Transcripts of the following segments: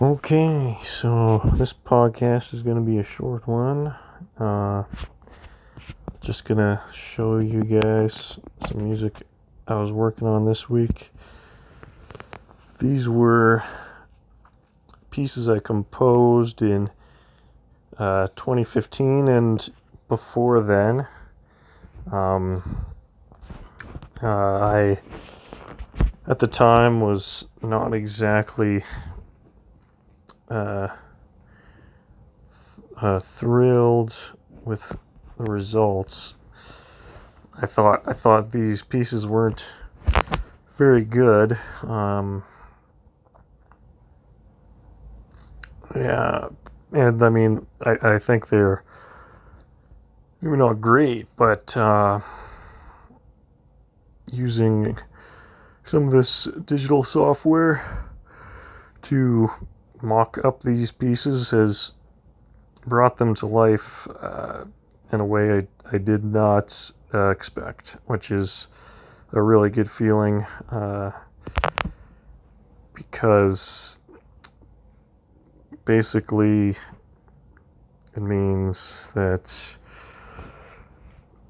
Okay, so this podcast is going to be a short one. Uh, just going to show you guys some music I was working on this week. These were pieces I composed in uh, 2015 and before then. Um, uh, I, at the time, was not exactly uh, uh, thrilled with the results. I thought I thought these pieces weren't very good. Um, yeah, and I mean I, I think they're maybe not great, but uh, using some of this digital software to mock up these pieces has brought them to life uh, in a way I, I did not uh, expect, which is a really good feeling uh, because basically it means that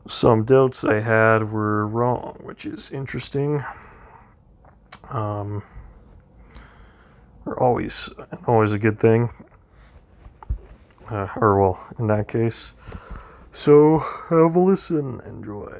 some doubts I had were wrong, which is interesting. Um, are always always a good thing. Uh, or well, in that case. So have a listen, enjoy.